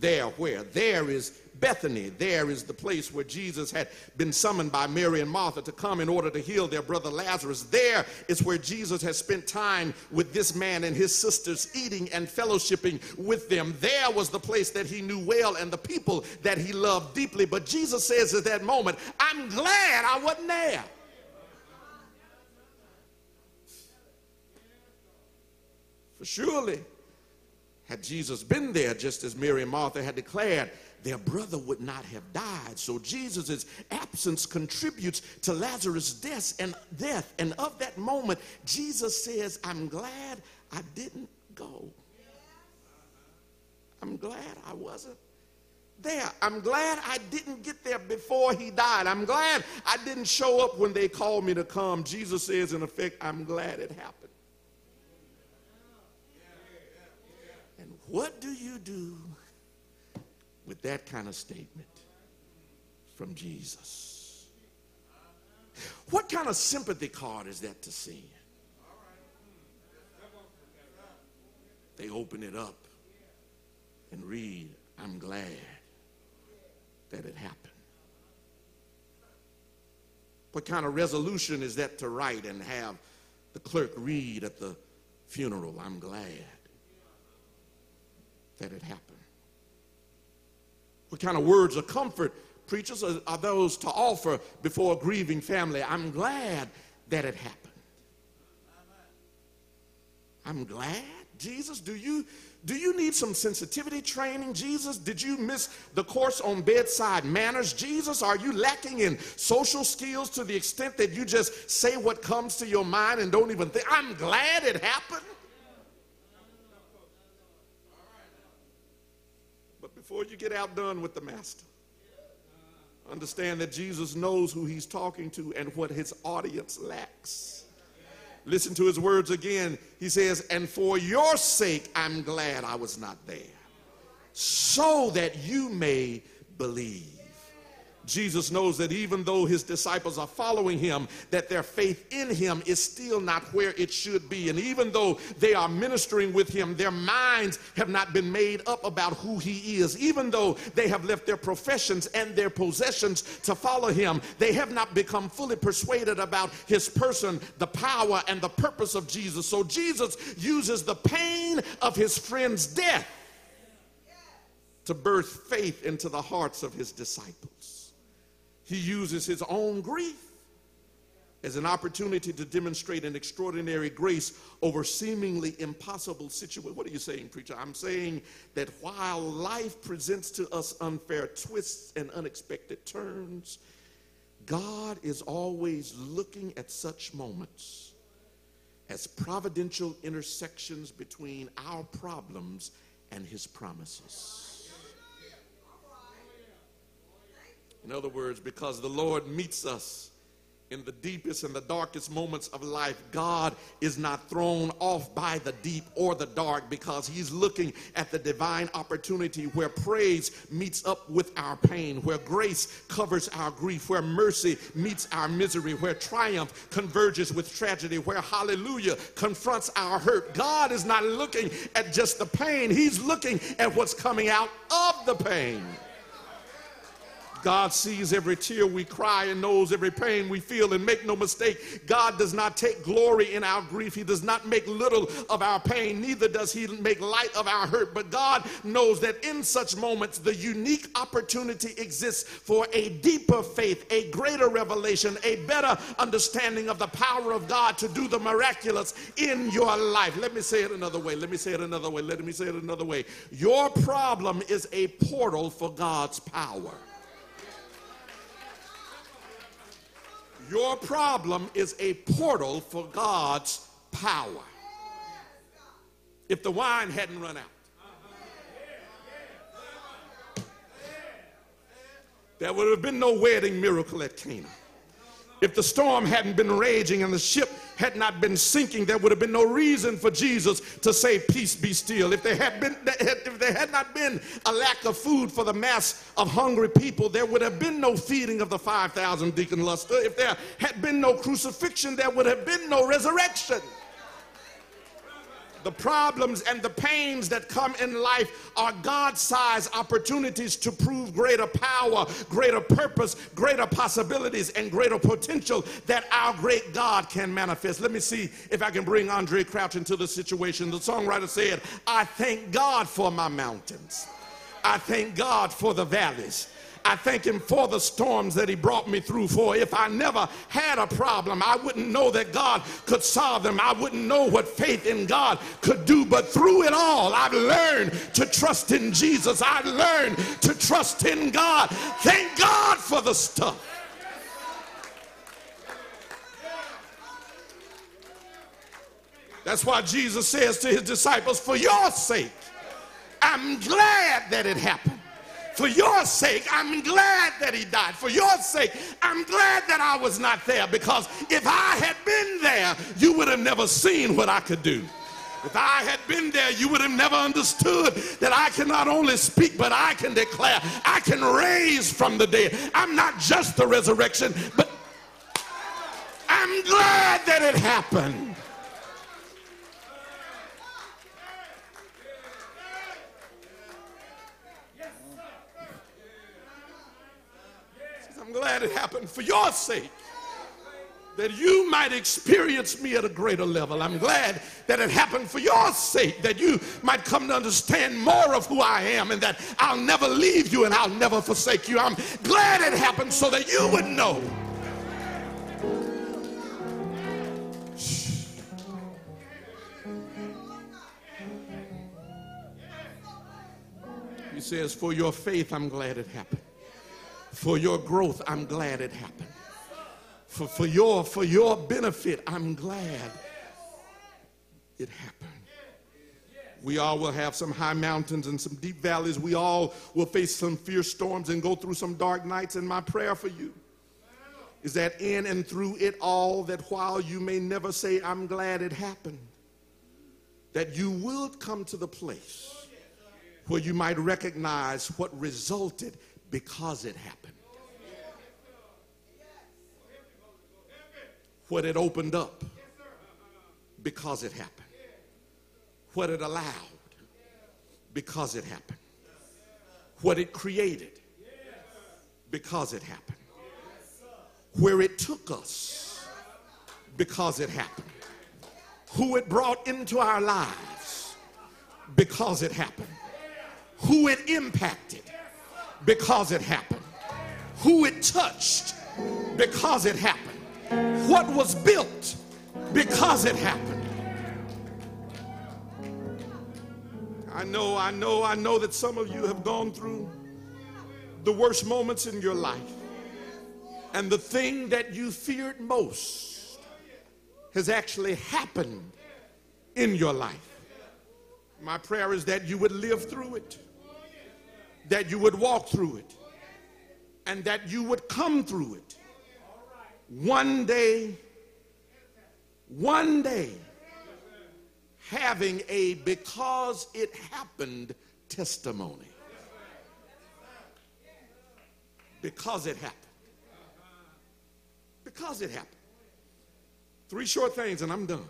There, where? There is Bethany. There is the place where Jesus had been summoned by Mary and Martha to come in order to heal their brother Lazarus. There is where Jesus has spent time with this man and his sisters, eating and fellowshipping with them. There was the place that he knew well and the people that he loved deeply. But Jesus says at that moment, I'm glad I wasn't there. For surely, had Jesus been there, just as Mary and Martha had declared, their brother would not have died. So Jesus' absence contributes to Lazarus' death and death. And of that moment, Jesus says, I'm glad I didn't go. I'm glad I wasn't there. I'm glad I didn't get there before he died. I'm glad I didn't show up when they called me to come. Jesus says, in effect, I'm glad it happened. What do you do with that kind of statement from Jesus? What kind of sympathy card is that to see? They open it up and read, I'm glad that it happened. What kind of resolution is that to write and have the clerk read at the funeral? I'm glad that it happened. What kind of words of comfort, preachers, are, are those to offer before a grieving family? I'm glad that it happened. I'm glad. Jesus, do you do you need some sensitivity training, Jesus? Did you miss the course on bedside manners, Jesus? Are you lacking in social skills to the extent that you just say what comes to your mind and don't even think? I'm glad it happened. Before you get outdone with the master, understand that Jesus knows who he's talking to and what his audience lacks. Listen to his words again. He says, And for your sake, I'm glad I was not there, so that you may believe. Jesus knows that even though his disciples are following him, that their faith in him is still not where it should be. And even though they are ministering with him, their minds have not been made up about who he is. Even though they have left their professions and their possessions to follow him, they have not become fully persuaded about his person, the power, and the purpose of Jesus. So Jesus uses the pain of his friend's death to birth faith into the hearts of his disciples. He uses his own grief as an opportunity to demonstrate an extraordinary grace over seemingly impossible situations. What are you saying, preacher? I'm saying that while life presents to us unfair twists and unexpected turns, God is always looking at such moments as providential intersections between our problems and his promises. In other words, because the Lord meets us in the deepest and the darkest moments of life, God is not thrown off by the deep or the dark because He's looking at the divine opportunity where praise meets up with our pain, where grace covers our grief, where mercy meets our misery, where triumph converges with tragedy, where hallelujah confronts our hurt. God is not looking at just the pain, He's looking at what's coming out of the pain. God sees every tear we cry and knows every pain we feel. And make no mistake, God does not take glory in our grief. He does not make little of our pain, neither does He make light of our hurt. But God knows that in such moments, the unique opportunity exists for a deeper faith, a greater revelation, a better understanding of the power of God to do the miraculous in your life. Let me say it another way. Let me say it another way. Let me say it another way. Your problem is a portal for God's power. Your problem is a portal for God's power. If the wine hadn't run out, there would have been no wedding miracle at Cana. If the storm hadn't been raging and the ship had not been sinking, there would have been no reason for Jesus to say, Peace be still. If there had been if there had not been a lack of food for the mass of hungry people, there would have been no feeding of the 5,000 Deacon Luster. If there had been no crucifixion, there would have been no resurrection the problems and the pains that come in life are God sized opportunities to prove greater power, greater purpose, greater possibilities, and greater potential that our great God can manifest. Let me see if I can bring Andraé Crouch into the situation. The songwriter said, I thank God for my mountains, I thank God for the valleys. I thank him for the storms that he brought me through. For if I never had a problem, I wouldn't know that God could solve them. I wouldn't know what faith in God could do. But through it all, I've learned to trust in Jesus. I've learned to trust in God. Thank God for the stuff. That's why Jesus says to his disciples, For your sake, I'm glad that it happened. For your sake, I'm glad that he died. For your sake, I'm glad that I was not there because if I had been there, you would have never seen what I could do. If I had been there, you would have never understood that I can not only speak, but I can declare, I can raise from the dead. I'm not just the resurrection, but I'm glad that it happened. I'm glad it happened for your sake. that you might experience me at a greater level. I'm glad that it happened for your sake, that you might come to understand more of who I am and that I'll never leave you and I'll never forsake you. I'm glad it happened so that you would know. He says, For your faith, I'm glad it happened. For your growth, I'm glad it happened. For, for, your, for your benefit, I'm glad it happened. We all will have some high mountains and some deep valleys. We all will face some fierce storms and go through some dark nights. And my prayer for you is that in and through it all, that while you may never say, I'm glad it happened, that you will come to the place where you might recognize what resulted because it happened. What it opened up because it happened. What it allowed because it happened. What it created because it happened. Where it took us because it happened. Who it brought into our lives because it happened. Who it impacted because it happened. Who it touched because it happened. What was built because it happened. I know, I know, I know that some of you have gone through the worst moments in your life. And the thing that you feared most has actually happened in your life. My prayer is that you would live through it, that you would walk through it, and that you would come through it. One day, one day, having a because it happened testimony. Because it happened. Because it happened. Three short things and I'm done.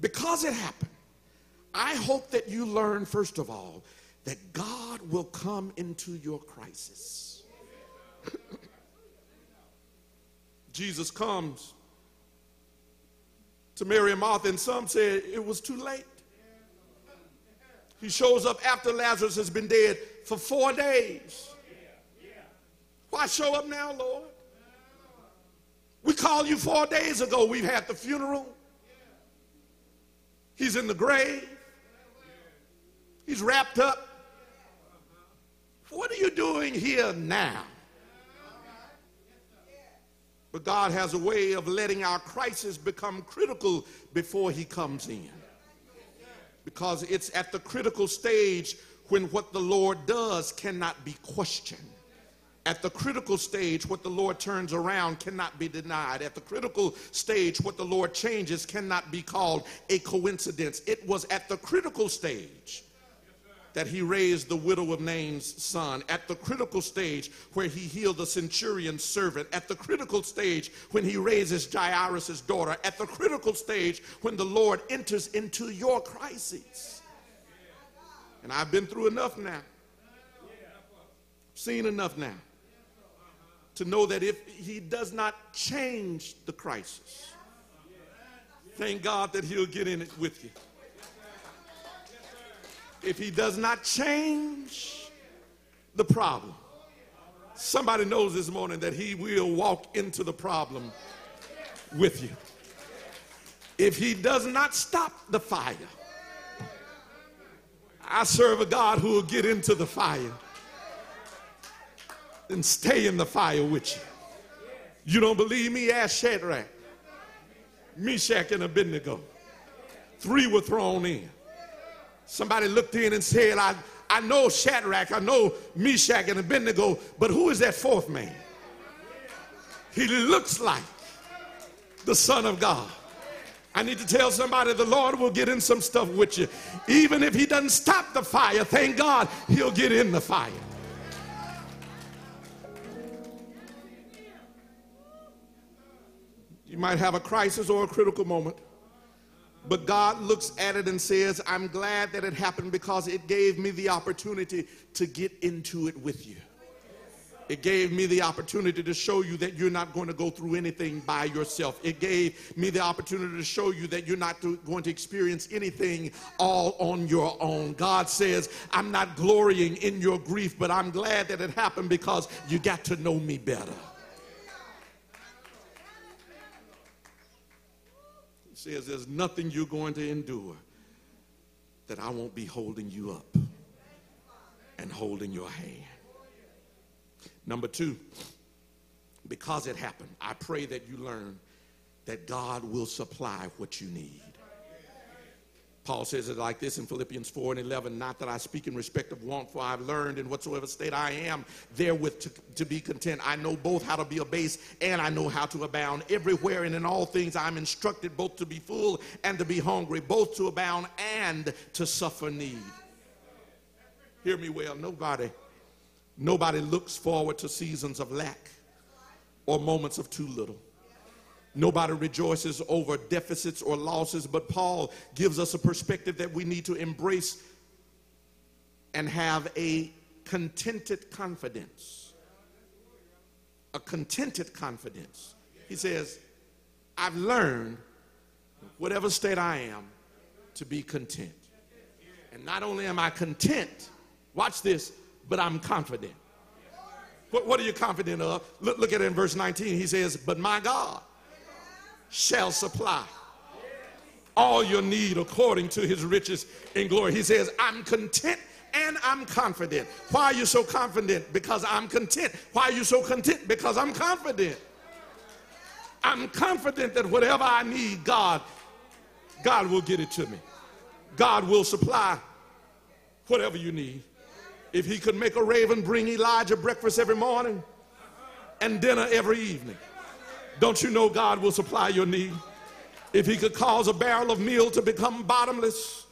Because it happened. I hope that you learn, first of all, that God will come into your crisis. <laughs> Jesus comes to Mary and Martha, and some said it was too late. He shows up after Lazarus has been dead for four days. Why show up now, Lord? We called you four days ago. We've had the funeral. He's in the grave. He's wrapped up. What are you doing here now? But God has a way of letting our crisis become critical before He comes in. Because it's at the critical stage when what the Lord does cannot be questioned. At the critical stage, what the Lord turns around cannot be denied. At the critical stage, what the Lord changes cannot be called a coincidence. It was at the critical stage that he raised the widow of Nain's son, at the critical stage where he healed the centurion's servant, at the critical stage when he raises Jairus' daughter, at the critical stage when the Lord enters into your crises. And I've been through enough now, seen enough now, to know that if he does not change the crisis, thank God that he'll get in it with you if he does not change the problem. Somebody knows this morning that he will walk into the problem with you. If he does not stop the fire, I serve a God who will get into the fire and stay in the fire with you. You don't believe me? Ask Shadrach, Meshach, and Abednego. Three were thrown in. Somebody looked in and said, I, I know Shadrach, I know Meshach and Abednego, but who is that fourth man? He looks like the Son of God. I need to tell somebody the Lord will get in some stuff with you. Even if He doesn't stop the fire, thank God He'll get in the fire. You might have a crisis or a critical moment. But God looks at it and says, I'm glad that it happened because it gave me the opportunity to get into it with you. It gave me the opportunity to show you that you're not going to go through anything by yourself. It gave me the opportunity to show you that you're not to- going to experience anything all on your own. God says, I'm not glorying in your grief, but I'm glad that it happened because you got to know me better. Says, There's nothing you're going to endure that I won't be holding you up and holding your hand. Number two, because it happened, I pray that you learn that God will supply what you need. Paul says it like this in Philippians 4 and 11 Not that I speak in respect of want, for I've learned in whatsoever state I am therewith to, to be content. I know both how to be abased and I know how to abound. Everywhere and in all things I'm instructed both to be full and to be hungry, both to abound and to suffer need. Hear me well. Nobody, nobody looks forward to seasons of lack or moments of too little. Nobody rejoices over deficits or losses, but Paul gives us a perspective that we need to embrace and have a contented confidence. A contented confidence. He says, I've learned, whatever state I am, to be content. And not only am I content, watch this, but I'm confident. What, what are you confident of? Look, look at it in verse 19. He says, But my God shall supply all your need according to his riches in glory. He says, I'm content and I'm confident. Why are you so confident? Because I'm content. Why are you so content? Because I'm confident. I'm confident that whatever I need, God, God will get it to me. God will supply whatever you need. If he could make a raven bring Elijah breakfast every morning and dinner every evening, don't you know God will supply your need? If he could cause a barrel of meal to become bottomless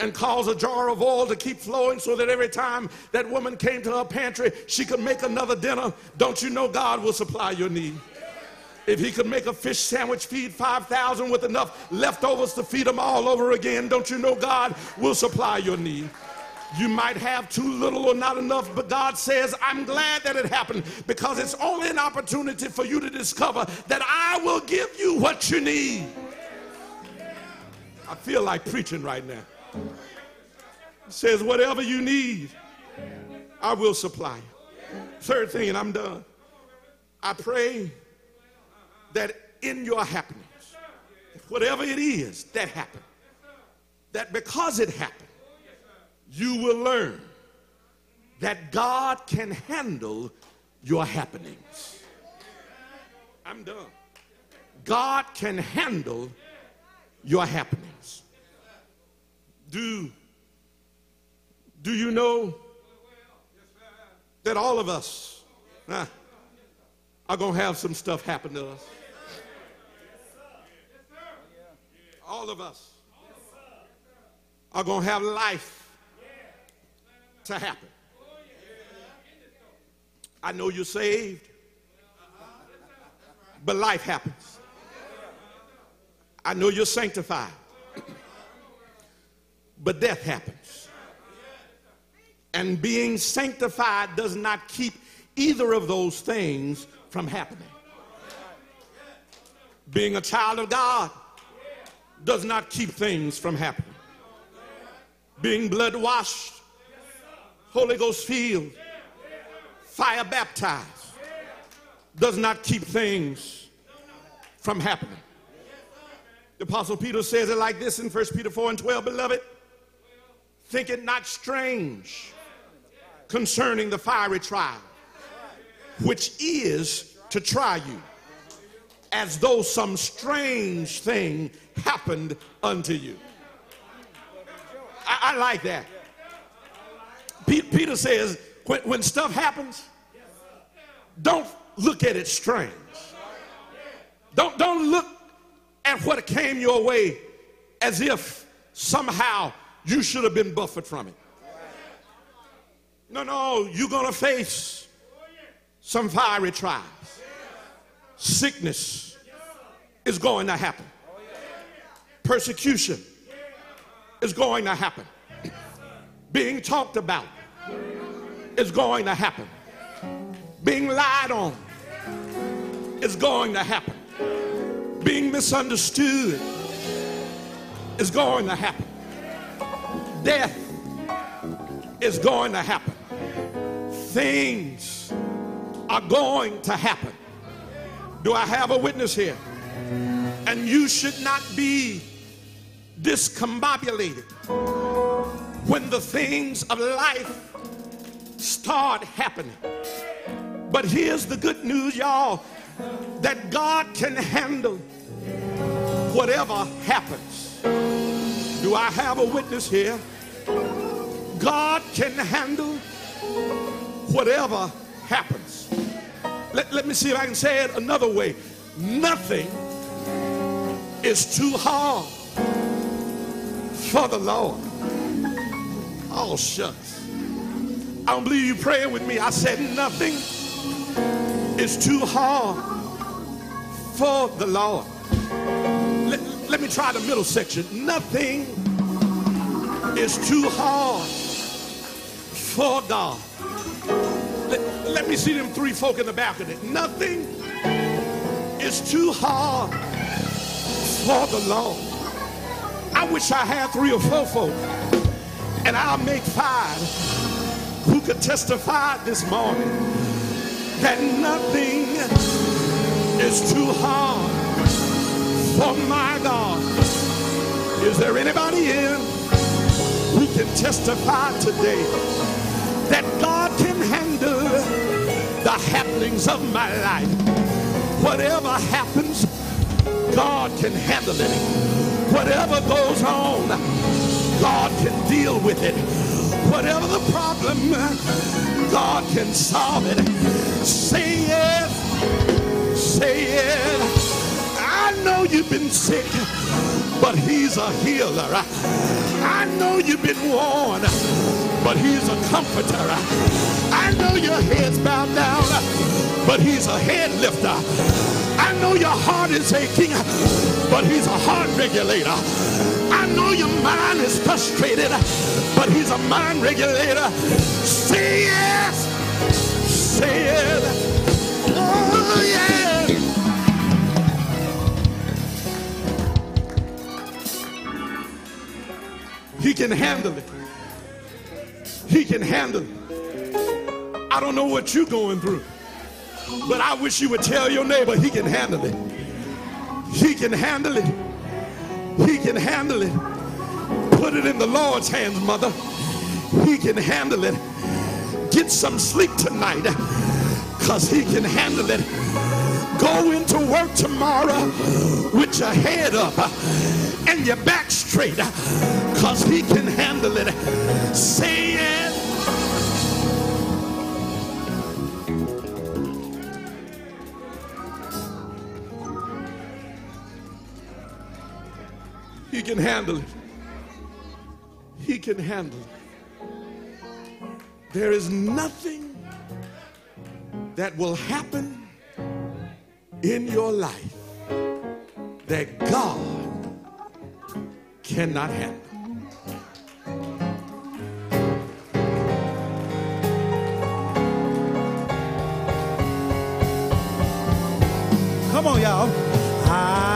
and cause a jar of oil to keep flowing so that every time that woman came to her pantry, she could make another dinner, don't you know God will supply your need? If he could make a fish sandwich feed 5,000 with enough leftovers to feed them all over again, don't you know God will supply your need? You might have too little or not enough, but God says, I'm glad that it happened because it's only an opportunity for you to discover that I will give you what you need. I feel like preaching right now. It says, whatever you need, I will supply. Third thing, and I'm done. I pray that in your happiness, whatever it is that happened, that because it happened, you will learn that God can handle your happenings. I'm done. God can handle your happenings. Do, do you know that all of us are going to have some stuff happen to us? All of us are going to have life to happen. I know you're saved, but life happens. I know you're sanctified, but death happens. And being sanctified does not keep either of those things from happening. Being a child of God does not keep things from happening. Being blood washed, Holy Ghost filled, fire baptized does not keep things from happening. The Apostle Peter says it like this in 1 Peter 4 and 12 Beloved, think it not strange concerning the fiery trial, which is to try you, as though some strange thing happened unto you. I, I like that. Pe- Peter says, when, when stuff happens, don't look at it strange. Don't, don't look at what came your way as if somehow you should have been buffered from it. No, no, you're going to face some fiery trials. Sickness is going to happen. Persecution is going to happen. Being talked about is going to happen. Being lied on is going to happen. Being misunderstood is going to happen. Death is going to happen. Things are going to happen. Do I have a witness here? And you should not be discombobulated when the things of life start happening. But here's the good news, y'all that God can handle whatever happens. Do I have a witness here? God can handle whatever happens. Let, let me see if I can say it another way. Nothing is too hard for the Lord. Oh, shucks. I don't believe you praying with me. I said nothing is too hard for the Lord. Let, let me try the middle section. Nothing is too hard for God. Let, let me see them three folk in the balcony. Nothing is too hard for the Lord. I wish I had three or four folk, and I'll make five who could testify this morning that nothing is too hard for my God. Is there anybody in who can testify today that God can handle the happenings of my life? Whatever happens, God can handle it. Whatever goes on, God can deal with it. Whatever the problem, God can solve it. Say it. Say it. I know you've been sick, but he's a healer. I know you've been worn, but he's a comforter. I know your head's bowed down, but he's a head lifter. I know your heart is aching, but he's a heart regulator. I know your mind is frustrated, but he's a mind regulator. Say yes. Say it. Oh, yeah. He can handle it. He can handle it. I don't know what you're going through, but I wish you would tell your neighbor he can handle it. He can handle it. He can handle it. It in the Lord's hands, mother. He can handle it. Get some sleep tonight because he can handle it. Go into work tomorrow with your head up and your back straight because he can handle it. Say it. He can handle it. He can handle. There is nothing that will happen in your life that God cannot handle. Come on, y'all. I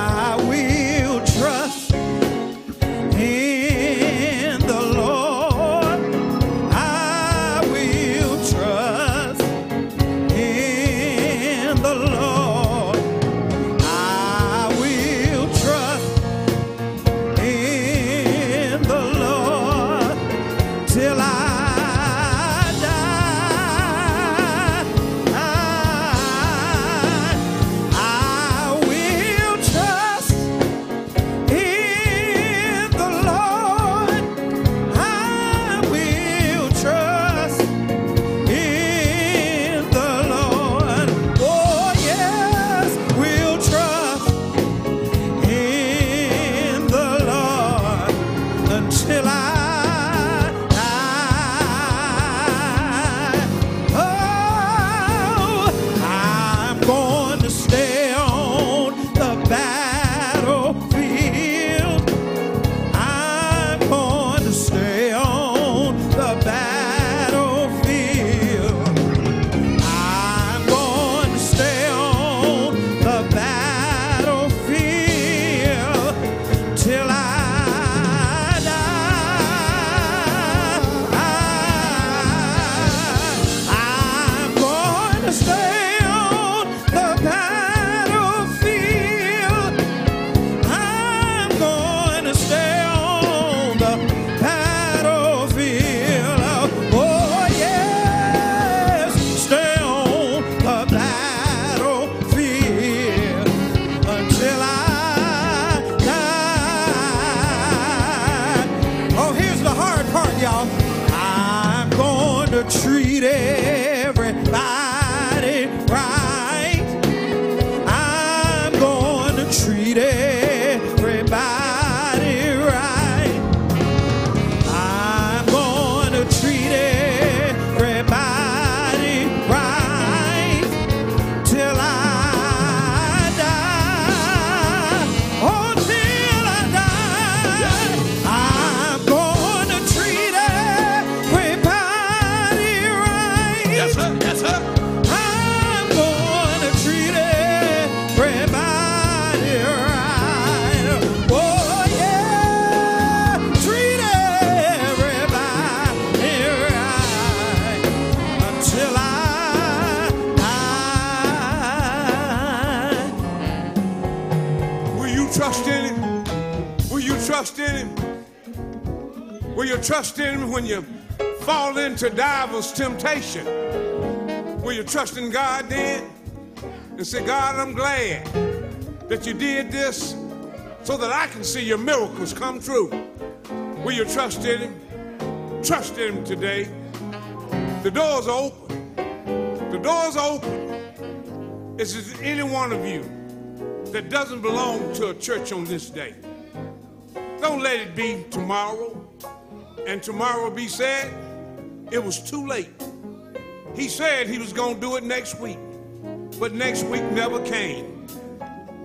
temptation? Will you trust in God then? And say, God, I'm glad that you did this so that I can see your miracles come true. Will you trust in Him? Trust in Him today. The doors are open. The doors are open. Is there any one of you that doesn't belong to a church on this day? Don't let it be tomorrow and tomorrow be said it was too late. He said he was going to do it next week, but next week never came.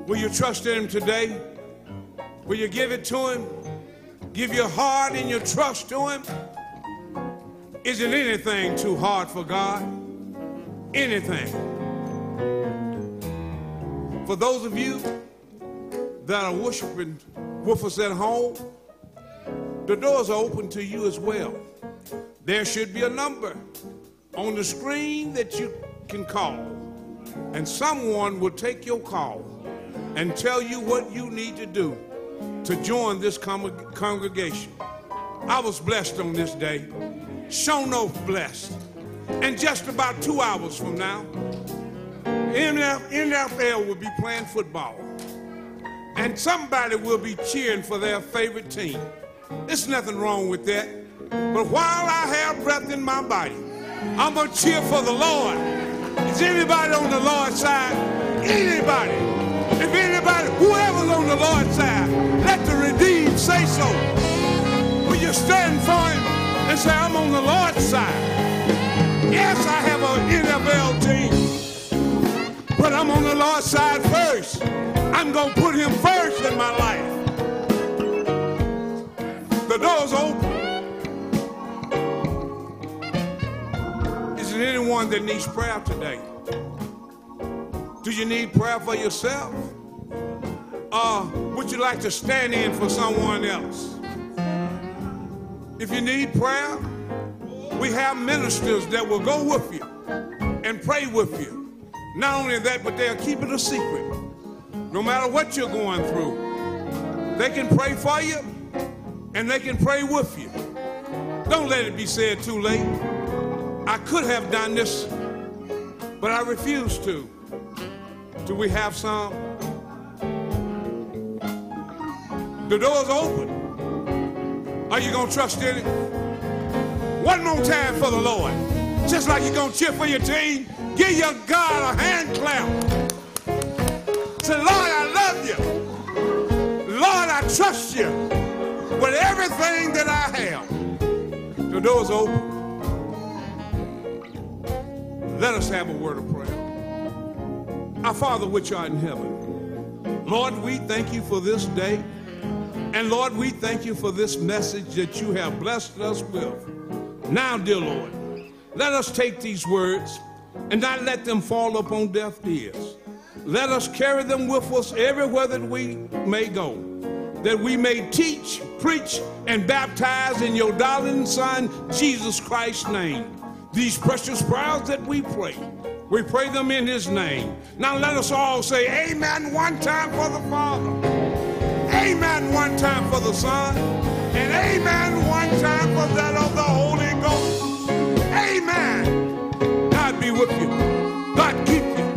Will you trust in him today? Will you give it to him? Give your heart and your trust to him? Isn't anything too hard for God? Anything. For those of you that are worshiping with us at home, the doors are open to you as well. There should be a number on the screen that you can call, and someone will take your call and tell you what you need to do to join this con- congregation. I was blessed on this day, shown off blessed. And just about two hours from now, NF, NFL will be playing football. And somebody will be cheering for their favorite team. There's nothing wrong with that. But while I have breath in my body, I'm going to cheer for the Lord. Is anybody on the Lord's side? Anybody? If anybody, whoever's on the Lord's side, let the redeemed say so. Will you stand for him and say, I'm on the Lord's side? Yes, I have an NFL team, but I'm on the Lord's side first. I'm going to put him first in my life. The door's open. There anyone that needs prayer today? Do you need prayer for yourself? Or would you like to stand in for someone else? If you need prayer, we have ministers that will go with you and pray with you. Not only that, but they'll keep it a secret. No matter what you're going through, they can pray for you and they can pray with you. Don't let it be said too late. I could have done this, but I refuse to. Do we have some? The door's open. Are you going to trust in it? One more time for the Lord. Just like you're going to cheer for your team, give your God a hand clap. Say, Lord, I love you. Lord, I trust you with everything that I have. The door's open. Let us have a word of prayer. Our Father, which art in heaven, Lord, we thank you for this day. And Lord, we thank you for this message that you have blessed us with. Now, dear Lord, let us take these words and not let them fall upon deaf ears. Let us carry them with us everywhere that we may go, that we may teach, preach, and baptize in your darling Son, Jesus Christ's name. These precious prayers that we pray, we pray them in his name. Now let us all say amen one time for the Father, amen one time for the Son, and amen one time for that of the Holy Ghost. Amen. God be with you. God keep you.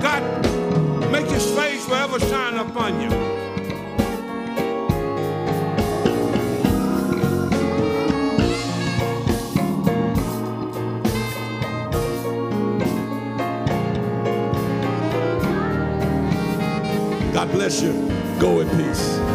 God make his face forever shine upon you. Bless you. Go in peace.